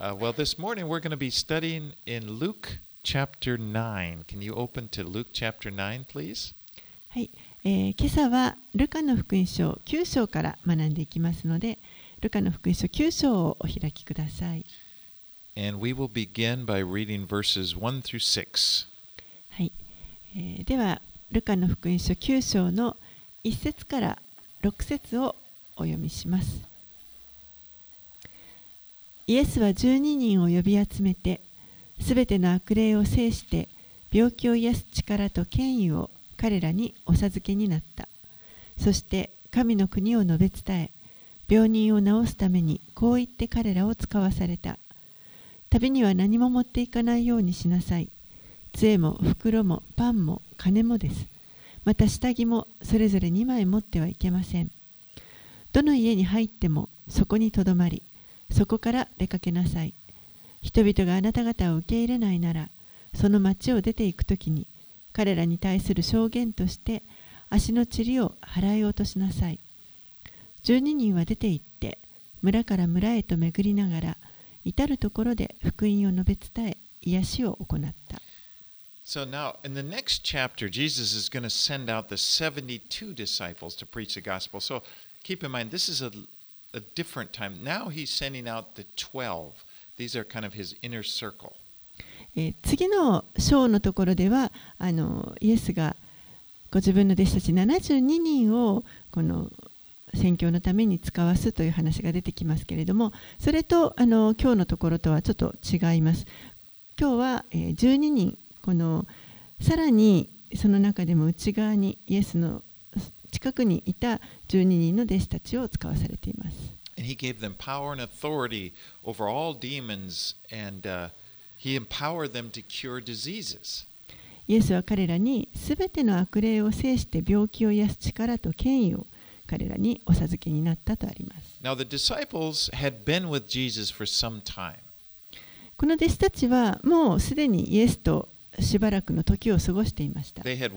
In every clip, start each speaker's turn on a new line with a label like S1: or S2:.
S1: Uh, well, this morning we're going to be studying in Luke chapter 9. Can you open to Luke chapter 9, please?
S2: はい、えー今朝はルカの福音書9章から学んでいきますので、ルカの福音書9章をお開きください。
S1: And we will begin by reading verses 1 through 6.
S2: はい、えーでは、ルカの福音書9章の1節から6節をお読みします。イエスは12人を呼び集めて、すべての悪霊を制して、病気を癒す力と権威を彼らにお授けになった。そして神の国を述べ伝え、病人を治すためにこう言って彼らを使わされた。旅には何も持っていかないようにしなさい。杖も袋もパンも金もです。また下着もそれぞれ2枚持ってはいけません。どの家に入ってもそこにとどまり、そこから出かけなさい。人々があなた方を受け入れないなら、その町を出て行くときに、彼らに対する証言として、足の塵を払い落としなさい。12人は出て行って、村から村へと巡りながら、至るところで福音を述べ伝え、癒しを行った。
S1: So now, in the next chapter, Jesus is going to send out the 72 disciples to preach the gospel. So keep in mind, this is a, a different time. Now he's sending out the 12. These are kind of his inner circle.
S2: えー次の章のところではあのイエスがご自分の弟子たち72人をこの宣教のために使わすという話が出てきますけれどもそれとあの今日のところとはちょっと違います。今日は、えー12人このさらにその中でも内側にイエスの近くにいた12人の弟子たちを使わされています。イエスは彼らにすべての悪霊を制して病気を癒す力と権威を彼らにお授けになったとあります。この弟子たちはもうすでにイエスとしばらくの時を過ごしていました。
S1: They had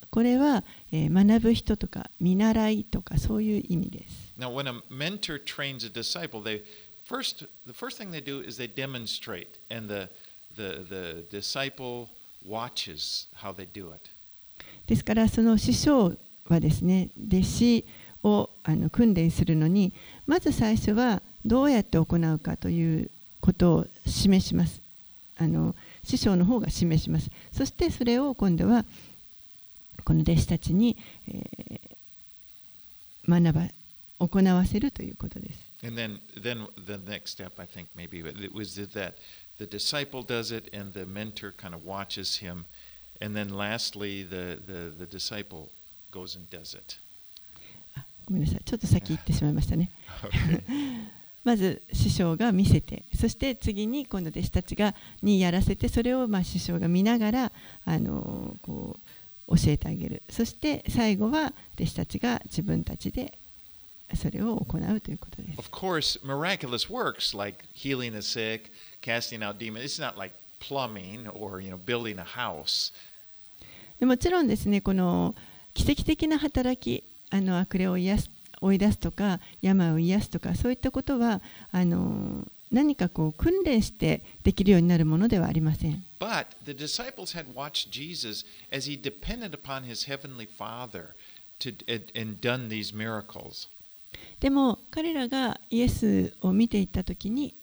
S2: これは、えー学ぶ人とか見習いとかそういう意味です。
S1: Now, when a mentor trains a disciple, they first the first thing they do is they demonstrate, and the the the disciple watches how they do it.
S2: ですからその師匠はですね弟子をあの訓練するのにまず最初はどうやって行うかということを示しますあの師匠の方が示しますそしてそれを今度はこの弟子たちに、えー、学ば行わせるということです。で、ごめんなさいちょっと先行ってしまいましたね。まず師匠が見せて、そして次に今度弟子たちがにやらせて、それをまあ師匠が見ながら、あの、こう教えてあげるそして最後は弟子たちが自分たちでそれを行うということです
S1: Of course, miraculous works like healing the sick, casting out demons. It's not like plumbing or you know building a house.
S2: でもちろんですねこの奇跡的な働きあの悪霊を癒す追い出すとか病を癒すとかそういったことはあの何かこう訓練してできるようになるものではありません
S1: But the disciples had watched Jesus as he depended upon his heavenly Father to and, done these miracles.
S2: でも彼らがイエスを見ていった時に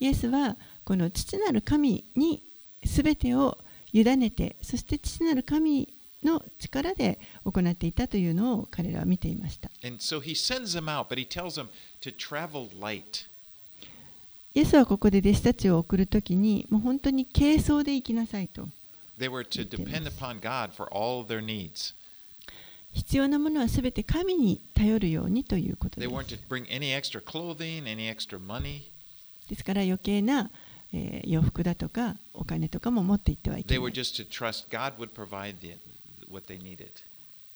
S2: イエスはこの父なる神に全てを委ねてそして父なる神の力で行っていたというのを彼らは見ていました
S1: And so he sends them out, but he tells them to travel light.
S2: イエスはここで弟子たちを送るときに、もう本当に軽装で行きなさいと。必要なものはすべて神に頼るようにということです。ですから余計な、えー、洋服だとかお金とかも持って行ってはいけない。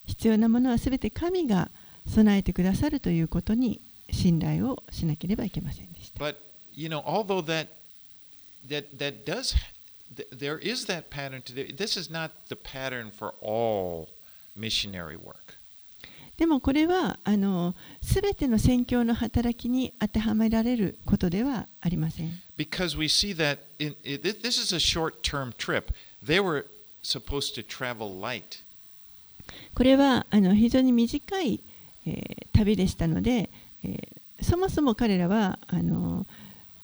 S2: 必要なものはすべて神が備えてくださるということに信頼をしなければいけませんでした。
S1: You know, although that that that does th- there is that pattern today. This is not the pattern for all missionary work.
S2: でもこれはあの全ての宣教の働きに当てはめられることではありません。
S1: Because we see that in, i this is a short-term trip. They were supposed to travel light.
S2: これはあの非常に短い、えー旅でしたので、えーそもそも彼らはあの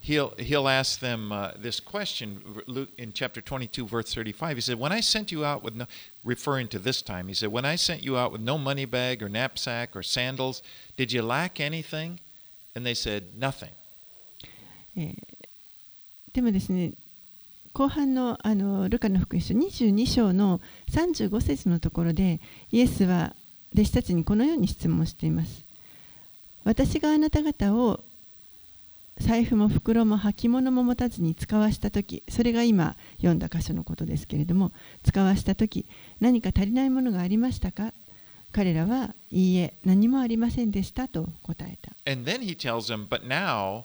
S1: he'll, he'll ask them uh, this question Luke, in chapter 22, verse 35. He said, When I sent you out with no, referring to this time, he said, When I sent you out with no money bag or knapsack or sandals, did you lack anything? And they said, Nothing.
S2: えーでもですね後半のあのルカの福音書22章の35節のところでイエスは弟子たちにこのように質問しています私があなた方を 財布も袋も履物も持たずに使わした時それが今読んだ箇所のことですけれども使わした時何か足りないものがありましたか？彼らはいいえ何もありませんでしたと答えた。
S1: And then he tells them, But now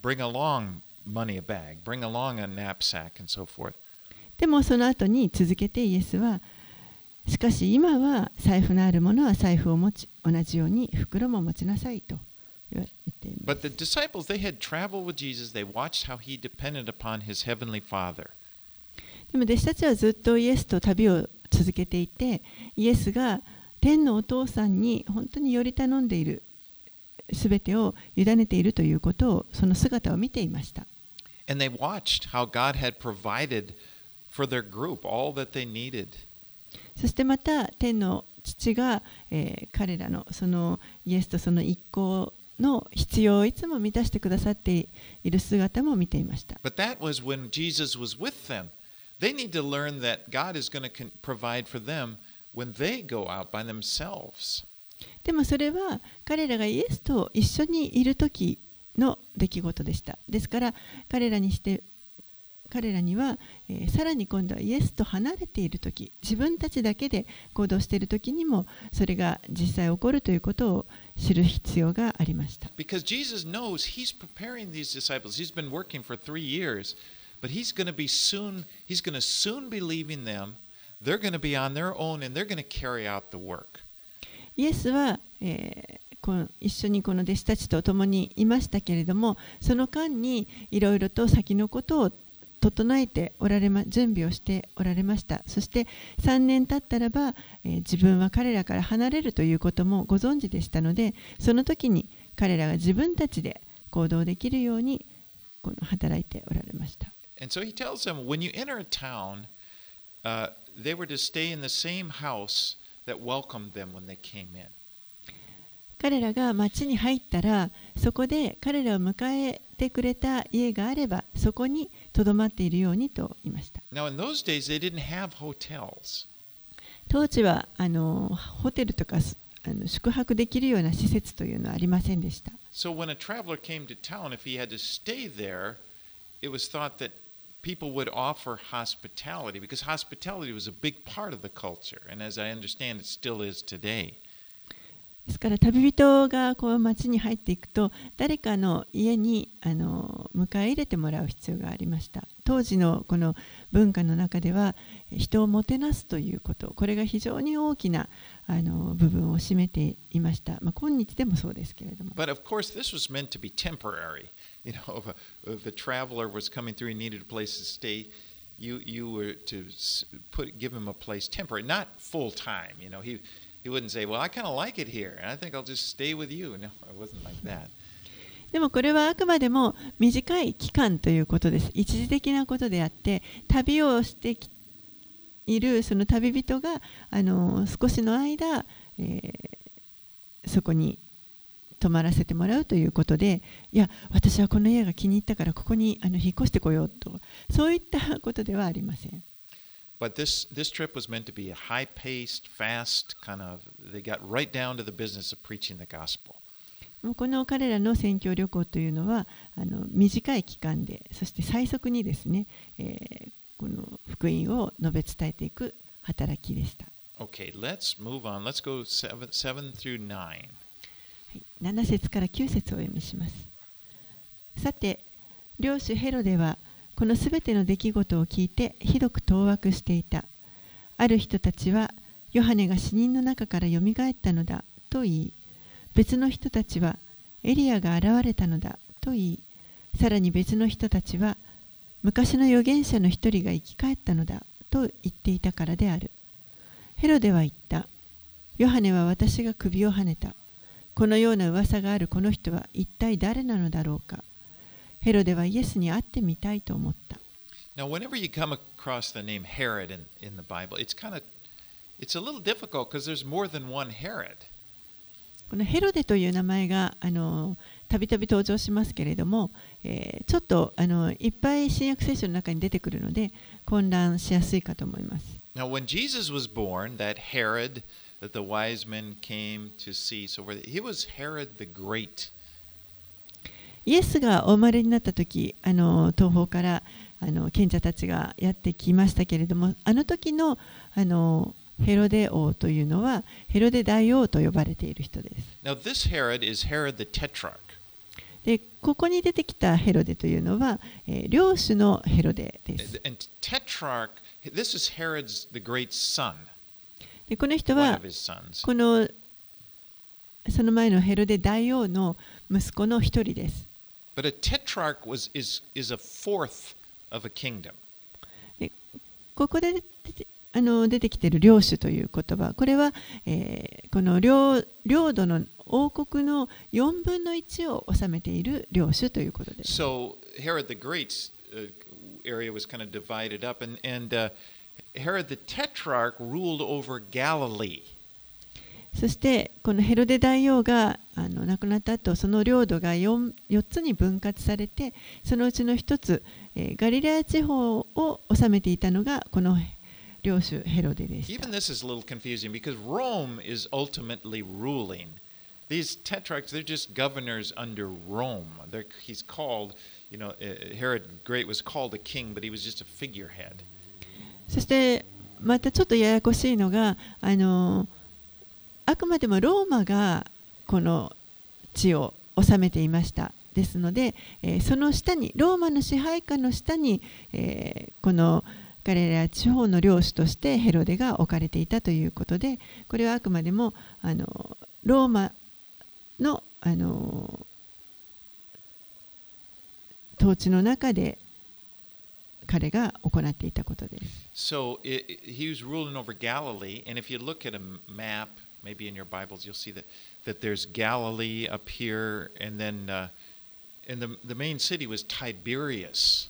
S1: bring along money a bag, bring along a knapsack, and so forth.
S2: でもその後に続けてイエスはしかし今は財布のある者は財布を持ち同じように袋も持ちなさいと
S1: But the disciples, they had travel with Jesus, they watched how he depended upon his heavenly Father.
S2: でも弟子たちはずっとイエスと旅を続けていてイエスが天のお父さんに本当により頼んでいるすべてを委ねているということをその姿を見ていました。そしてまた天の父が、え、彼らの,そのイエスとその一行の必要をいつも満たしてくださっている姿も見ていました。
S1: But that was when Jesus was with them. They need to learn that God is going to provide for them when they go out by themselves.
S2: でもそれは彼らがイエスと一緒にいる時の出来事でした。ですから彼らにして彼らには、えーさらに今度はイエスと離れている時自分たちだけで行動している時にもそれが実際起こるということを知る必要がありました。イエスは、えー、この一緒にこの弟子たちと共にいましたけれどもその間にいろいろと先のことを整えておられま準備をしておられましたそして3年経ったらば、えー自分は彼らから離れるということもご存知でしたのでその時に彼らが自分たちで行動できるようにこの働いておられました。
S1: And so he tells them when you enter a town, uh, they were to stay in the same house that welcomed them when they came in.
S2: 彼らが町に入ったらそこで彼らを迎えてくれた家があればそこにとどまっているようにと言いました
S1: Now, in those days, they didn't have hotels.
S2: 当時はあのホテルとかすあの宿泊できるような施設というのはありませんでした
S1: So when a traveler came to town, if he had to stay there, it was thought that people would offer hospitality because hospitality was a big part of the culture. And as I understand, it still is today.
S2: ですから旅人がこう町に入っていくと誰かの家にあの迎え入れてもらう必要がありました当時のこの文化の中では人をもてなすということこれが非常に大きなあの部分を占めていました、まあ、今日でもそうですけれども
S1: But of course, this was meant to be temporary. You know, if a, if a traveler was coming through and needed a place to stay, you, you were to put, give him a place temporary, not full time. You know, he, he wouldn't say, Well, I kind of like it here, and I think I'll just stay with you. No, it wasn't like that.
S2: でもこれはあくまでも短い期間ということです一時的なことであって旅をしているその旅人があの少しの間、えーそこに泊まらせてもらうということでいや私はこの家が気に入ったからここにあの引っ越してこようとそういったことではありません。
S1: But this, this trip was meant to be a high paced, fast kind of, they got right down to the business of preaching the gospel.
S2: この彼らの宣教旅行というのはあの短い期間でそして最速にですね、えーこの福音を述べ伝えていく働きでした。
S1: Okay, let's move on. Let's go 7, 7 through 9.
S2: はい7節から9節をお読みします。さて、領主ヘロデはこのすべての出来事を聞いてひどく当惑していた。ある人たちは、ヨハネが死人の中からよみがえったのだと言い、別の人たちは、エリアが現れたのだと言い、さらに別の人たちは、昔の預言者の一人が生き返ったのだと言っていたからである。ヘロデは言った。ヨハネは私が首をはねた。このような噂があるこの人は一体誰なのだろうか。ヘロデはイエスに会ってみたいと思った。
S1: Now, whenever you come across the name Herod in, in the Bible, it's kind of it's a little difficult because there's more than one Herod.
S2: このヘロデという名前があのたびたび登場しますけれども、えーちょっとあのいっぱい新約聖書の中に出てくるので混乱しやすいかと思います。
S1: Now, when Jesus was born, that Herod that the wise men came to see, so where he was Herod the Great.
S2: イエスがお生まれになった時あの東方からあの賢者たちがやってきましたけれどもあの時のあのヘロデ王というのはヘロデ大王と呼ばれている人です。
S1: Now, this Herod is Herod the Tetrarch.
S2: でここに出てきたヘロデというのは、えー領主のヘロデです。
S1: And Tetrarch, this is Herod's the great son,
S2: でこの人は.このその前のヘロデ大王の息子の一人です。
S1: But a tetrarch was is is a fourth of a kingdom.
S2: ここで出てあの出てきている領主という言葉、これは、えーこの領領土の王国の4分の1を治めている領主ということです。
S1: So Herod the Great's uh, area was kind of divided up, and and uh, Herod the Tetrarch ruled over Galilee.
S2: そしてこのヘロデ大王があの亡くなった後その領土が 4, 4つに分割されてそのうちの1つ、えーガリラヤ地方を治めていたのがこの領主ヘロデでした
S1: Even this is a little confusing because Rome is ultimately ruling. These tetrarchs, they're just governors under Rome. They're, he's called, you know, uh, Herod Great was called a king, but he was just a figurehead.
S2: そしてまたちょっとややこしいのがあのあくまでもローマがこの地を治めていましたですので、えーその下にローマの支配下の下に、えーこのガリラヤ地方の領主としてヘロデが置かれていたということでこれはあくまでもあのローマのあの統治の中で彼が行っていたことです。
S1: So he was ruling over Galilee, and if you look at a map, maybe in your Bibles, you'll see that, that there's Galilee up here, and then uh, and the, the main city was Tiberias.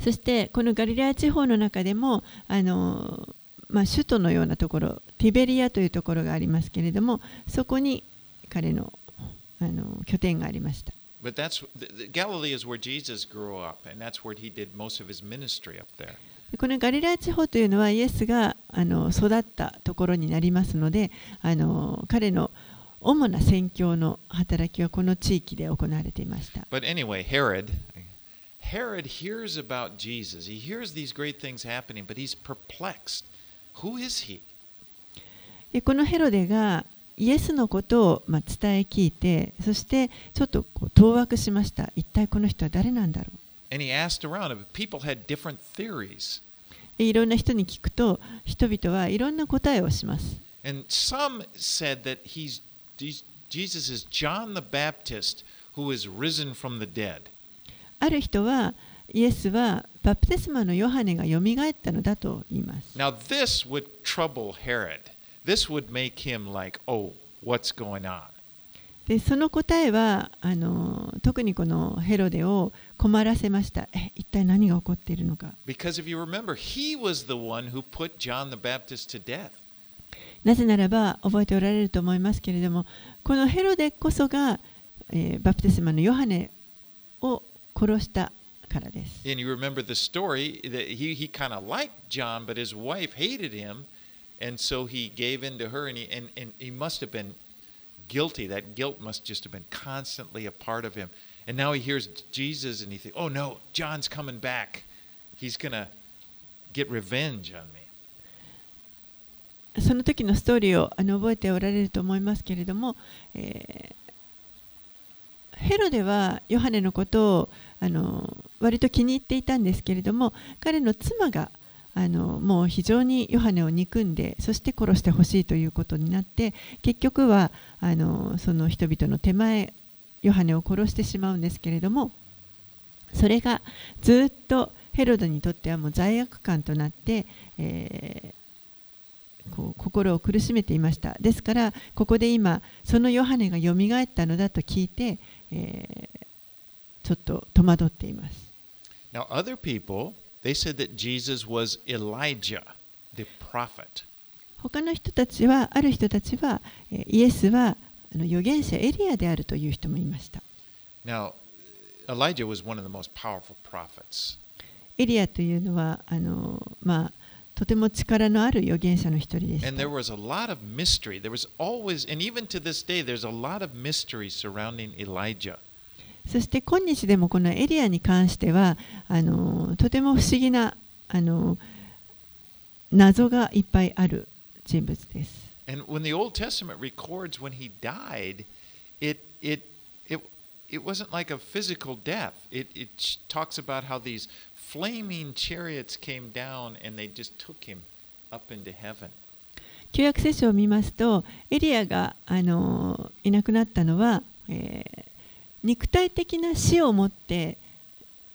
S2: そしてこのガリラヤ地方の中でもあの、まあ、首都のようなところティベリアというところがありますけれどもそこに彼のあの拠点がありました。
S1: But that's the, the, Galilee is where Jesus grew up, and that's where he did most of his ministry up there.
S2: でこのガリラヤ地方というのはイエスがあの育ったところになりますのであの彼の主な宣教の働きはこの地域で行われていました。
S1: But anyway, Herod, Herod hears about Jesus. He hears these great things happening, but he's perplexed. Who is he?
S2: でこのヘロデがイエスのことを、まあ、伝え聞いてそしてちょっとこう当惑しました一体この人は誰なんだろう？
S1: around,
S2: いろんな人に聞くと、人々はいろんな答えをします。ある人は、イエスはバプテスマのヨハネがよみがえったのだと言います。
S1: Now,
S2: で、その答えは、あの特にこのヘロデを。困らせましたえ一体何が起こっているのか
S1: Because if you remember, he was the one who put John the Baptist to death.
S2: なぜならば覚えておられると思いますけれどもこのヘロデこそが、えーバプテスマのヨハネを殺したからです。
S1: And you remember the story that he, he kind of liked John, but his wife hated him. And so he gave in to her, and he, and, and he must have been guilty. That guilt must just have been constantly a part of him. And now he hears Jesus, and he thinks, oh no, John's coming back. He's going to get revenge on me.
S2: その時のストーリーをあの覚えておられると思いますけれども、えーヘロデはヨハネのことをあの割と気に入っていたんですけれども彼の妻があのもう非常にヨハネを憎んでそして殺してほしいということになって結局はあのその人々の手前ヨハネを殺してしまうんですけれどもそれがずっとヘロデにとってはもう罪悪感となって、えーこう心を苦しめていましたですからここで今そのヨハネがよみがえったのだと聞いて、えーちょっと戸惑っています
S1: Now, other people, they said that Jesus was Elijah, the prophet.
S2: 他の人たちはある人たちはえーイエスはの預言者エリアであるという人もいました。エリアというのはあの、まあ、とても力のある予言者の一人で
S1: す。
S2: そして今日でもこのエリアに関してはあのとても不思議なあの謎がいっぱいある人物です。
S1: And when the Old Testament records when he died, it it it it wasn't like a physical death. It it talks about how these flaming chariots came down and they just took him up into heaven.
S2: 旧約聖書を見ますとエリアがあのいなくなったのは、えー肉体的な死をもって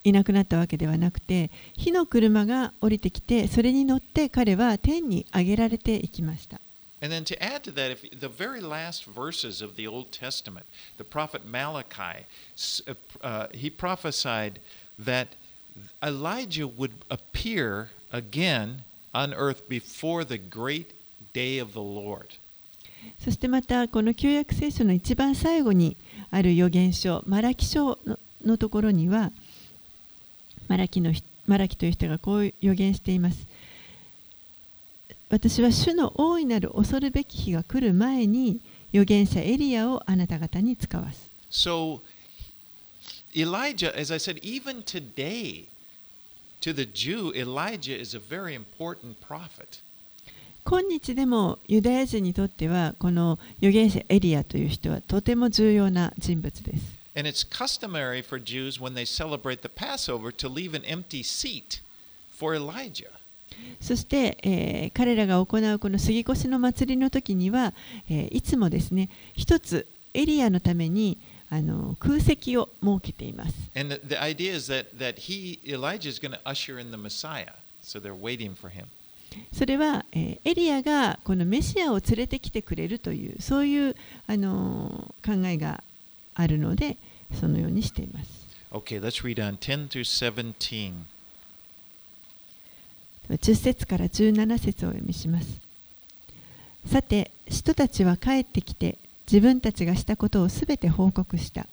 S2: いなくなったわけではなくて火の車が降りてきてそれに乗って彼は天に上げられていきました。
S1: And then to add to that, if the very last verses of the Old Testament, the prophet Malachi, s- uh, uh, he prophesied that Elijah would appear again on earth before the great day of the Lord.
S2: そしてまたこの旧約聖書の一番最後にある預言書マラキ書ののところにはマラキの人マラキという人がこう預言しています 私は主の大いなる恐るべき日が来る前に預言者エリアをあなた方に使わす
S1: So, Elijah, as I said, even today, to the Jew, Elijah is a very important prophet.
S2: 今日でもユダヤ人にとってはこの預言者エリアという人はとても重要な人物です
S1: And it's customary for Jews when they celebrate the Passover to leave an empty seat for Elijah.
S2: そして、えー彼らが行うこの杉越の祭りの時には、えーいつもですね一つエリアのためにあの空席を設けています
S1: And the, the idea is that, that he, Elijah, is going to usher in the Messiah. So they're waiting for him.
S2: それは、えーエリアがこのメシアを連れてきてくれるというそういう、あのー考えがあるのでそのようにしています
S1: Okay, let's read on 10 through 17.
S2: 10節から17節を読みします。さて使徒たちは帰ってきて自分たちがしたことをすべて報告した。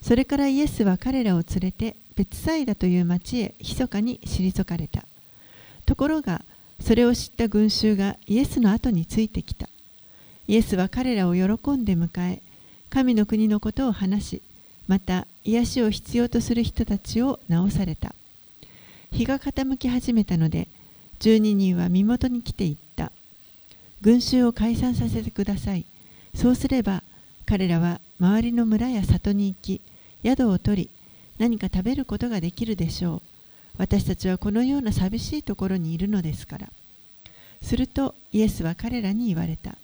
S2: それからイエスは彼らを連れて別サイダという町へ密かに退かれた。ところがそれを知った群衆がイエスの後についてきた。イエスは彼らを喜んで迎え神の国のことを話しまた癒しを必要とする人たちを治された。日が傾き始めたので12人は身元に来ていった。群衆を解散させてください。そうすれば彼らは周りの村や里に行き宿を取り何か食べることができるでしょう。私たちはこのような寂しいところにいるのですから。するとイエスは彼らに言われた。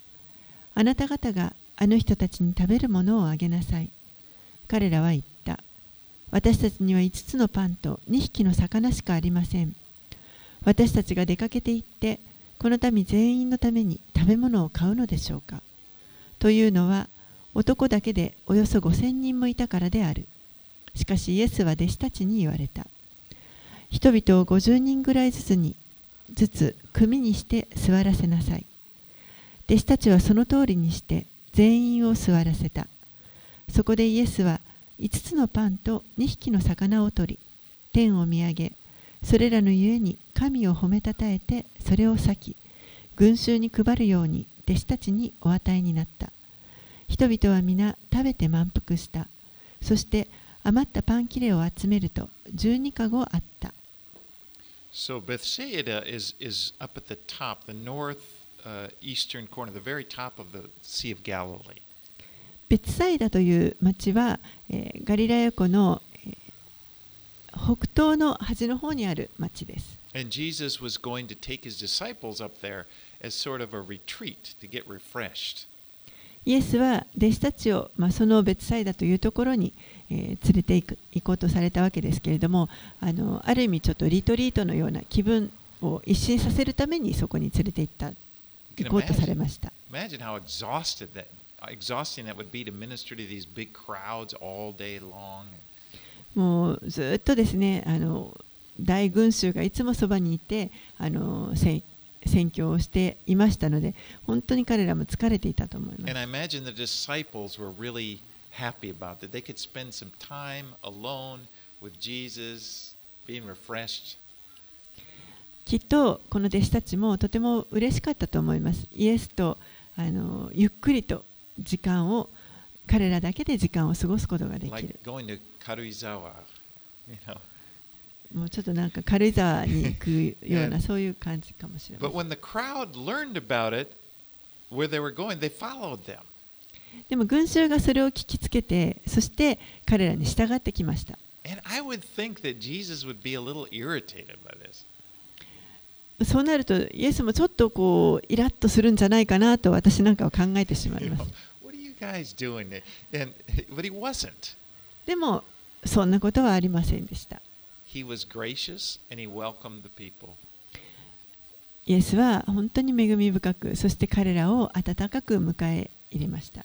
S2: あなた方があの人たちに食べるものをあげなさい。彼らは言った。私たちには5つのパンと2匹の魚しかありません。私たちが出かけて行ってこの民全員のために食べ物を買うのでしょうか？というのは男だけでおよそ5000人もいたからである。しかしイエスは弟子たちに言われた。人々を50人ぐらいずつにずつ組にして座らせなさい。弟子たちはその通りにして全員を座らせた。そこでイエスは5つのパンと2匹の魚を取り天を見上げそれらのゆえに神を褒めたたえてそれを裂き群衆に配るように弟子たちにお与えになった人々は皆食べて満腹したそして余ったパン切れを集めると12かごあった
S1: So Bethsaida is, is up at the top, the north uh, eastern corner, the very top of the Sea of Galilee.
S2: ベツサイダという町は、えーガリラヤ湖の、えー北東の端の方にある町です。イエスは弟子たちを、まあ、その別祭サというところに、えー、連れて行,く行こうとされたわけですけれどもあ,のある意味ちょっとリトリートのような気分を一新させるためにそこに連れて行った行こうとされました。もうずっとですねあの大群衆がいつもそばにいてあの選,選挙をしていましたので本当に彼らも疲れていたと思います。きっとこの弟子たちもとても嬉しかったと思います。イエスとあのゆっくりと時間を彼らだけで時間を過ごすことができる。もうちょっとなんか軽井沢に行くような、そういう感じかもしれません。でも群衆がそれを聞きつけて、そして彼らに従ってきました。そうなると、イエスもちょっとこうイラッとするんじゃないかなと私なんかは考えてしまいます。でも、そんなことはありませんでした。
S1: He was gracious and he welcomed the people.
S2: イエスは本当に恵み深く、そして彼らを温かく迎え入れました。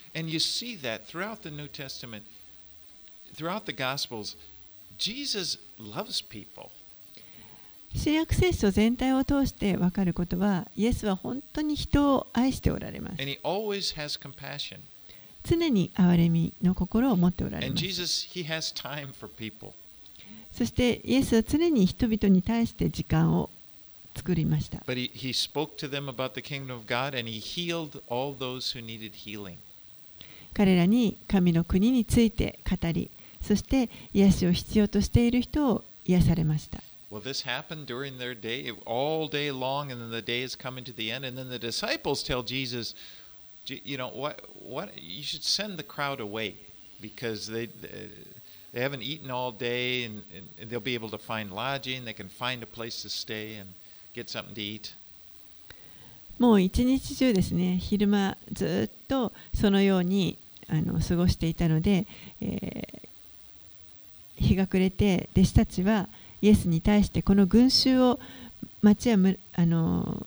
S2: 新約聖書全体を通して分かることは、イエスは本当に人を愛しておられます。常に憐れみの心を持っておられます。そしてイエスは常に人々に対して時間を作りました
S1: But he, he spoke to them about the kingdom of God and he healed all those who needed healing.
S2: 彼らに神の国について語りそして癒しを必要としている人を癒されました
S1: Well, this happened during their day, all day long, and then the day is coming to the end. And then the disciples tell Jesus, "Je- you know, what, what, you should send the crowd away because they, they haven't eaten all day and, and they'll be able to find lodging. They can find a place to stay and get something to eat.
S2: もう一日中ですね昼間ずっとそのようにあの過ごしていたので、えー日が暮れて弟子たちはイエスに対してこの群衆を町やむあの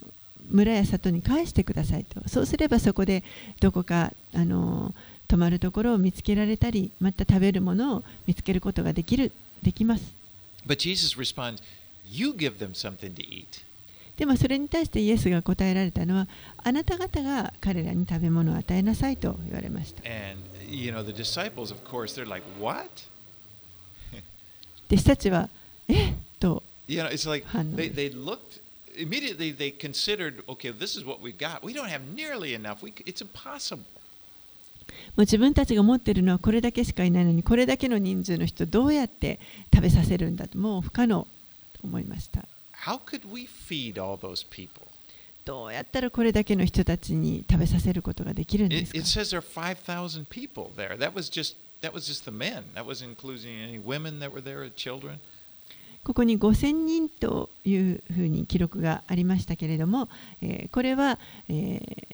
S2: 村や里に返してくださいとそうすればそこでどこかあの泊まるところを見つけられたりまた食べるものを見つけることができるできます
S1: But Jesus responds, You give them something to eat.
S2: でもそれに対してイエスが答えられたのはあなた方が彼らに食べ物を与えなさいと言われました
S1: And, you know, the disciples, of course, they're like, What?
S2: 弟子たちはえっと
S1: You know, it's like they, they looked immediately. They considered, okay, this is what we got. We don't have nearly enough. We, it's impossible.
S2: もう自分たちが持っているのはこれだけしかいないのにこれだけの人数の人どうやって食べさせるんだともう不可能と思いました。どうやったらこれだけの人たちに食べさせることができるんですか？ここに5000人というふうに記録がありましたけれども、えー、これは、えー、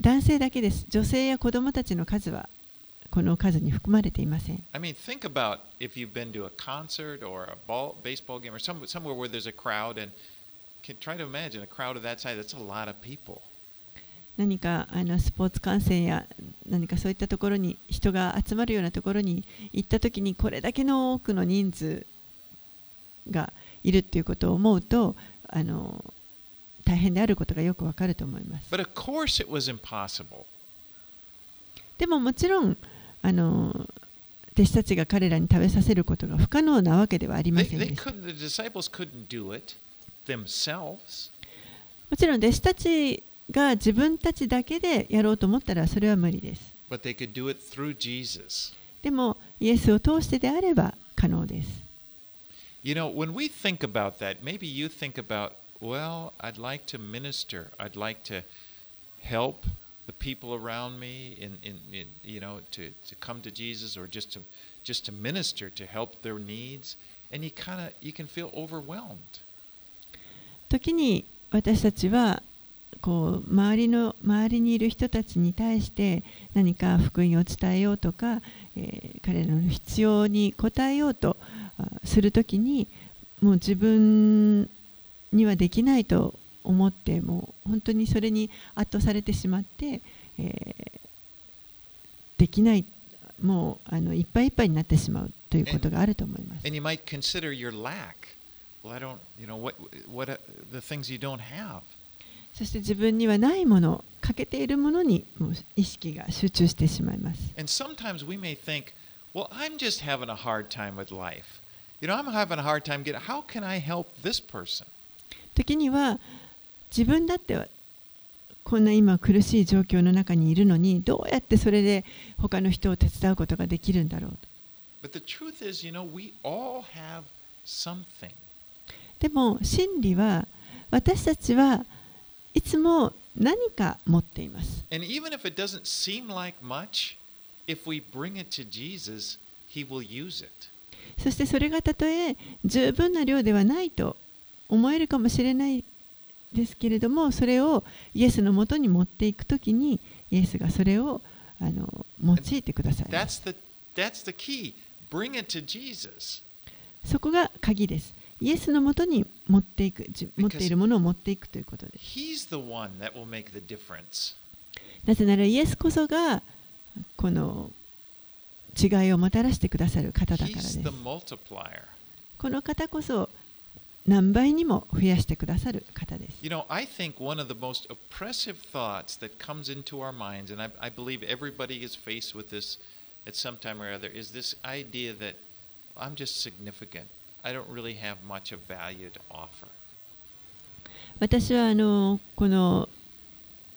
S2: 男性だけです女性や子供たちの数はこの数に含まれていません
S1: I mean, think about if you've been to a concert or a ball, baseball game or some, somewhere where there's a crowd, and can try to imagine a crowd of that size. That's a lot of people.
S2: 何かあのスポーツ観戦や何かそういったところに人が集まるようなところに行った時にこれだけの多くの人数がいるっていうことを思うとあの大変であることがよくわかると思います。でももちろん、あの弟子たちが彼らに食べさせることが不可能なわけではありませんでした。もちろん弟子たちが自分たちだけでやろうと思ったらそれは無理です。でも、イエスを通してであれば可能です。
S1: You know, when we think about that, maybe you think about well, I'd like to minister. I'd like to help the people around me in, in, in you know, to, to come to Jesus or just to just to minister to help their needs. And you kind of you can feel overwhelmed.
S2: 時に私たちはこう周りの周りにいる人たちに対して何か福音を伝えようとか、えー彼らの必要に応えようとするときにもう自分にはできないと思ってもう本当にそれに圧倒されてしまって、えーできないもうあのいっぱいいっぱいになってしまうということがあると思います。
S1: And you might consider your lack. Well, I don't, you know, what what uh, the things you don't have.
S2: そして自分にはないもの、欠けているものにもう意識が集中してしまいます。
S1: And sometimes we may think, well, I'm just having a hard time with life. You know, I'm having a hard time getting, how can I help this person?
S2: 時には自分だってこんな今苦しい状況の中にいるのにどうやってそれで他の人を手伝うことができるんだろうと。でも真理は私たちはいつも何か持っています。そしてそれがたとえ十分な量ではないと。思えるかもしれないですけれどもそれをイエスのもとに持っていくときにイエスがそれをあの用いてください.そこが鍵ですイエスのもとに持っていくじ持っているものを持っていくということです.なぜならイエスこそがこの違いをもたらしてくださる方だからです.この方こそ何倍にも増やしてくださる方です
S1: You know, I think one of the most oppressive thoughts that comes into our minds, and I, I believe everybody is faced with this at some time or other, is this idea that I'm just significant. I don't really have much of value to offer.
S2: 私はあのこの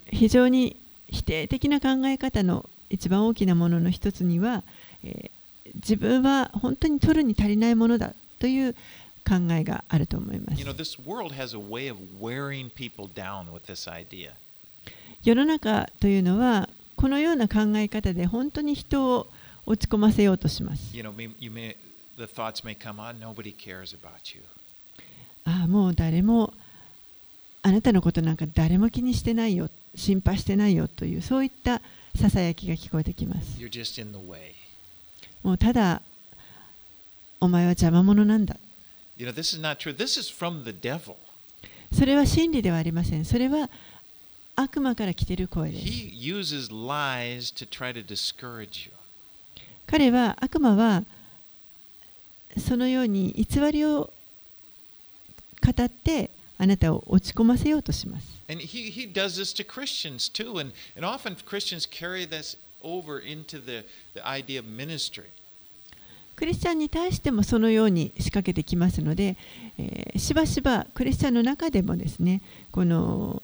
S2: 非常に否定的な考え方の一番大きなものの一つには、えー自分は本当に取るに足りないものだという考えがあると思います。世の中というのは、このような考え方で本当に人を落ち込ませようとします。ああ、もう誰もあなたのことなんか誰も気にしてないよ、心配してないよという、そういったささやきが聞こえてきます。もうただ、お前は邪魔者なんだ。それは真理ではありません。それは悪魔から来ている声です。彼は悪魔はそのように偽りを語ってあなたを落ち込ませようとします。クリスチャンに対してもそのように仕掛けてきますので、えーしばしばクリスチャンの中でもですねこの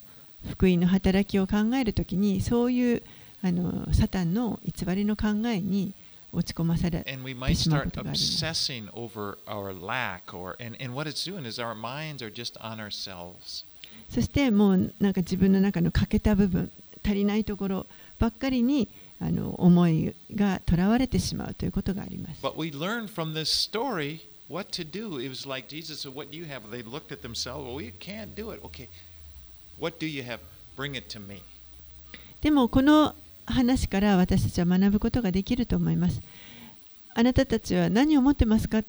S2: 福音の働きを考えるときにそういうあのサタンの偽りの考えに落ち込まされてしまうことがあります.そしてもうなんか自分の中の欠けた部分足りないところばっかりにあの思いがとらわれてしまうということがあります。でもこの話から私たちは学ぶことができると思います。あなたたちは何を持ってますか？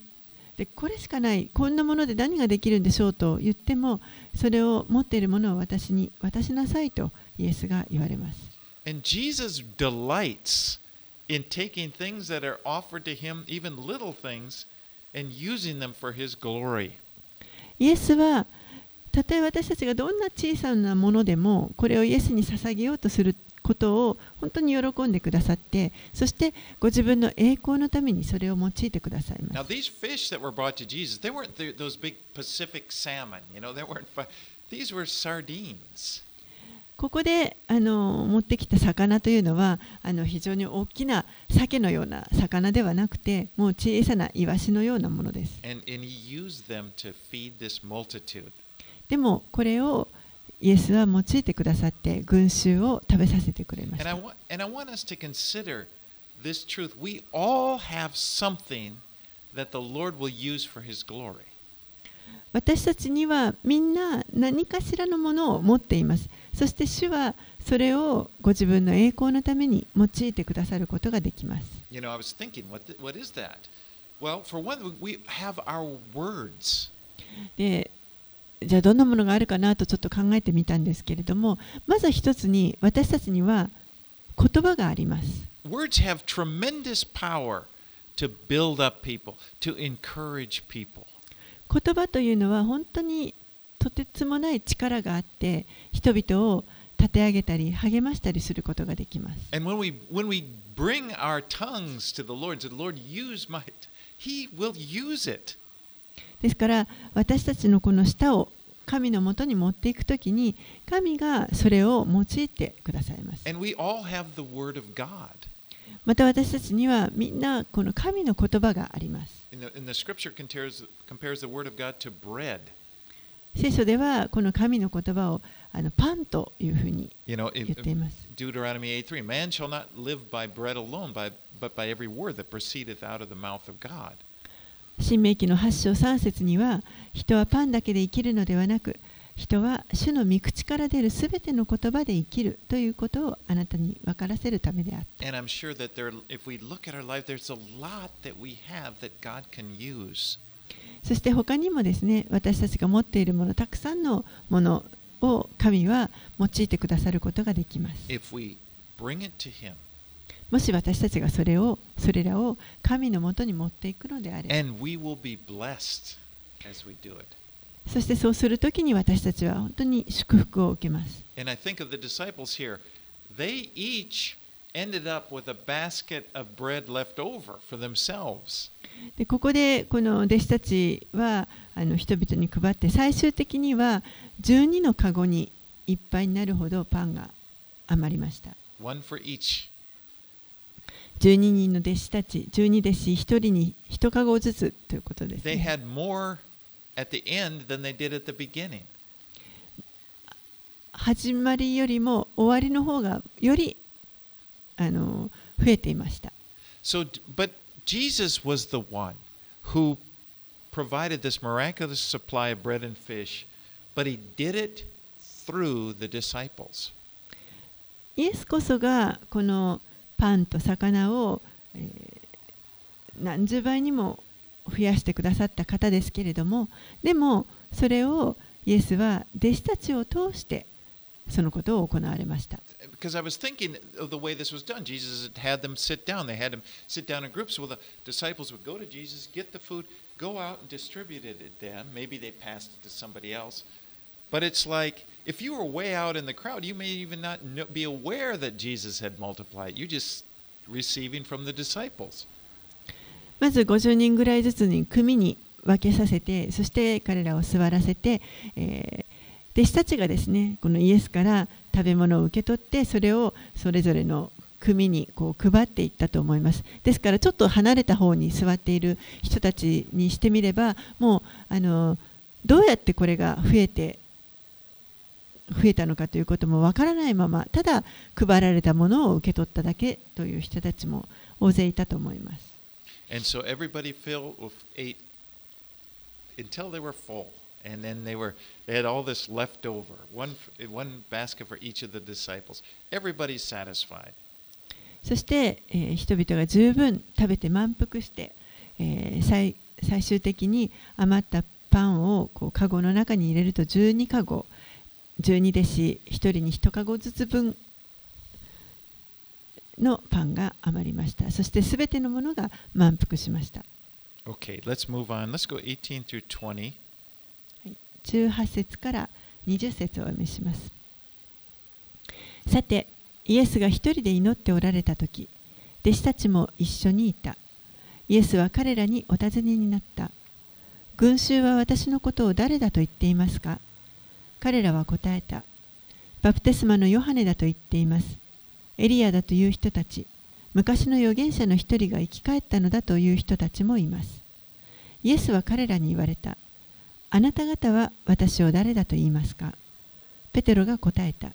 S2: でこれしかない、こんなもので何ができるんでしょうと言っても、それを持っているものを私に渡しなさいとイエスが言われます。
S1: And Jesus delights in taking things that are offered to him, even little things, and using them for his glory.
S2: イエスは たとえ私たちがどんな小さなものでもこれをイエスに捧げようとすることを本当に喜んでくださってそしてご自分の栄光のためにそれを用いてくださいま
S1: Now,
S2: す
S1: these fish that were brought to Jesus, they weren't the, those big Pacific salmon, you know, they weren't, fi- these were sardines.
S2: ここであの持ってきた魚というのはあの非常に大きな鮭のような魚ではなくてもう小さなイワシのようなものです。でもこれをイエスは用いてくださって群衆を食べさせてくれました。私たちにはみんな何かしらのものを持っています。そして主はそれをご自分の栄光のために用いてくださることができます
S1: You know, I was thinking, what, th- what is that? Well, for one, we have our words.
S2: でじゃあどんなものがあるかなとちょっと考えてみたんですけれどもまず一つに私たちには言葉があります
S1: Words have tremendous power to build up people, to encourage people.
S2: 言葉というのは本当にとてつもない力があって人々を立て上げたり励ましたりすることができます
S1: And when we when we bring our tongues to the Lord, say, Lord, use my He will use it.
S2: ですから私たちのこの舌を神のもとに持っていくときに神がそれを用いてくださいます
S1: And we all have the word of God.
S2: また私たちにはみんなこの神の言葉があります
S1: In the, in the scripture compares, compares the word of God to bread.
S2: 聖書ではこの神の言葉をあのパンというふうに言っています。
S1: Deuteronomy 8:3 Man You know, 言って that
S2: 新明記の8章3節には人はパンだけで生きるのではなく人は主の御口から出るすべての言葉で生きるということをあなたに分からせるためであった。
S1: And
S2: そして他にもですね私たちが持っているものたくさんのものを神は用いてくださることができますもし私たちがそれをそれらを神のもとに持っていくのであれば.そしてそうするときに私たちは本当に祝福を受けます
S1: And I think of the disciples here. They each
S2: で、ここでこの弟子たちはあの人々に配って、最終的には12のカゴにいっぱいになるほどパンが余りました。
S1: One
S2: 12人の弟子たち、12弟子、1人に1カゴずつということです、始まりよりも終わりの方がよりあの増えていました
S1: So, but Jesus was the one who provided this miraculous supply of bread and fish, but he did it through the disciples.
S2: イエスこそがこのパンと魚を、えー何十倍にも増やしてくださった方ですけれどもでもそれをイエスは弟子たちを通してそのことを行われました
S1: Because I was thinking of the way this was done. Jesus had them sit down. They had them sit down in groups. Well, the disciples would go to Jesus, get the food, go out and distribute it to them. Maybe they passed it to somebody else. But it's like if you were way out in the crowd, you may even not know, be aware that Jesus had multiplied. You're just receiving from the disciples.
S2: まず50人ぐらいずつに組に分けさせてそして彼らを座らせて、えー弟子たちがですねこのイエスから 食べ物を受け取ってそれをそれぞれの組にこう配っていったと思いますですからちょっと離れた方に座っている人たちにしてみればもうあのどうやってこれが増えて増えたのかということもわからないままただ配られたものを受け取っただけという人たちも大勢いたと思います
S1: And so everybody filled with ate until they were full. And then they were they had all this left over. One one basket for each of the disciples. Everybody's satisfied.
S2: そして、えー人々が十分食べて満腹して、えー最最終的に余ったパンをこうカゴの中に入れると12カゴ12弟子1人に1カゴずつ分のパンが余りましたそしてすべてのものが満腹しました
S1: Okay, let's move on. Let's go 18 through 20.
S2: 18節から20節をお読みします。さてイエスが一人で祈っておられた時弟子たちも一緒にいた。イエスは彼らにお尋ねになった。群衆は私のことを誰だと言っていますか？彼らは答えた。バプテスマのヨハネだと言っています。エリアだという人たち昔の預言者の一人が生き返ったのだという人たちもいます。イエスは彼らに言われた。あなた方は私を誰だと言いますかペテロが答えた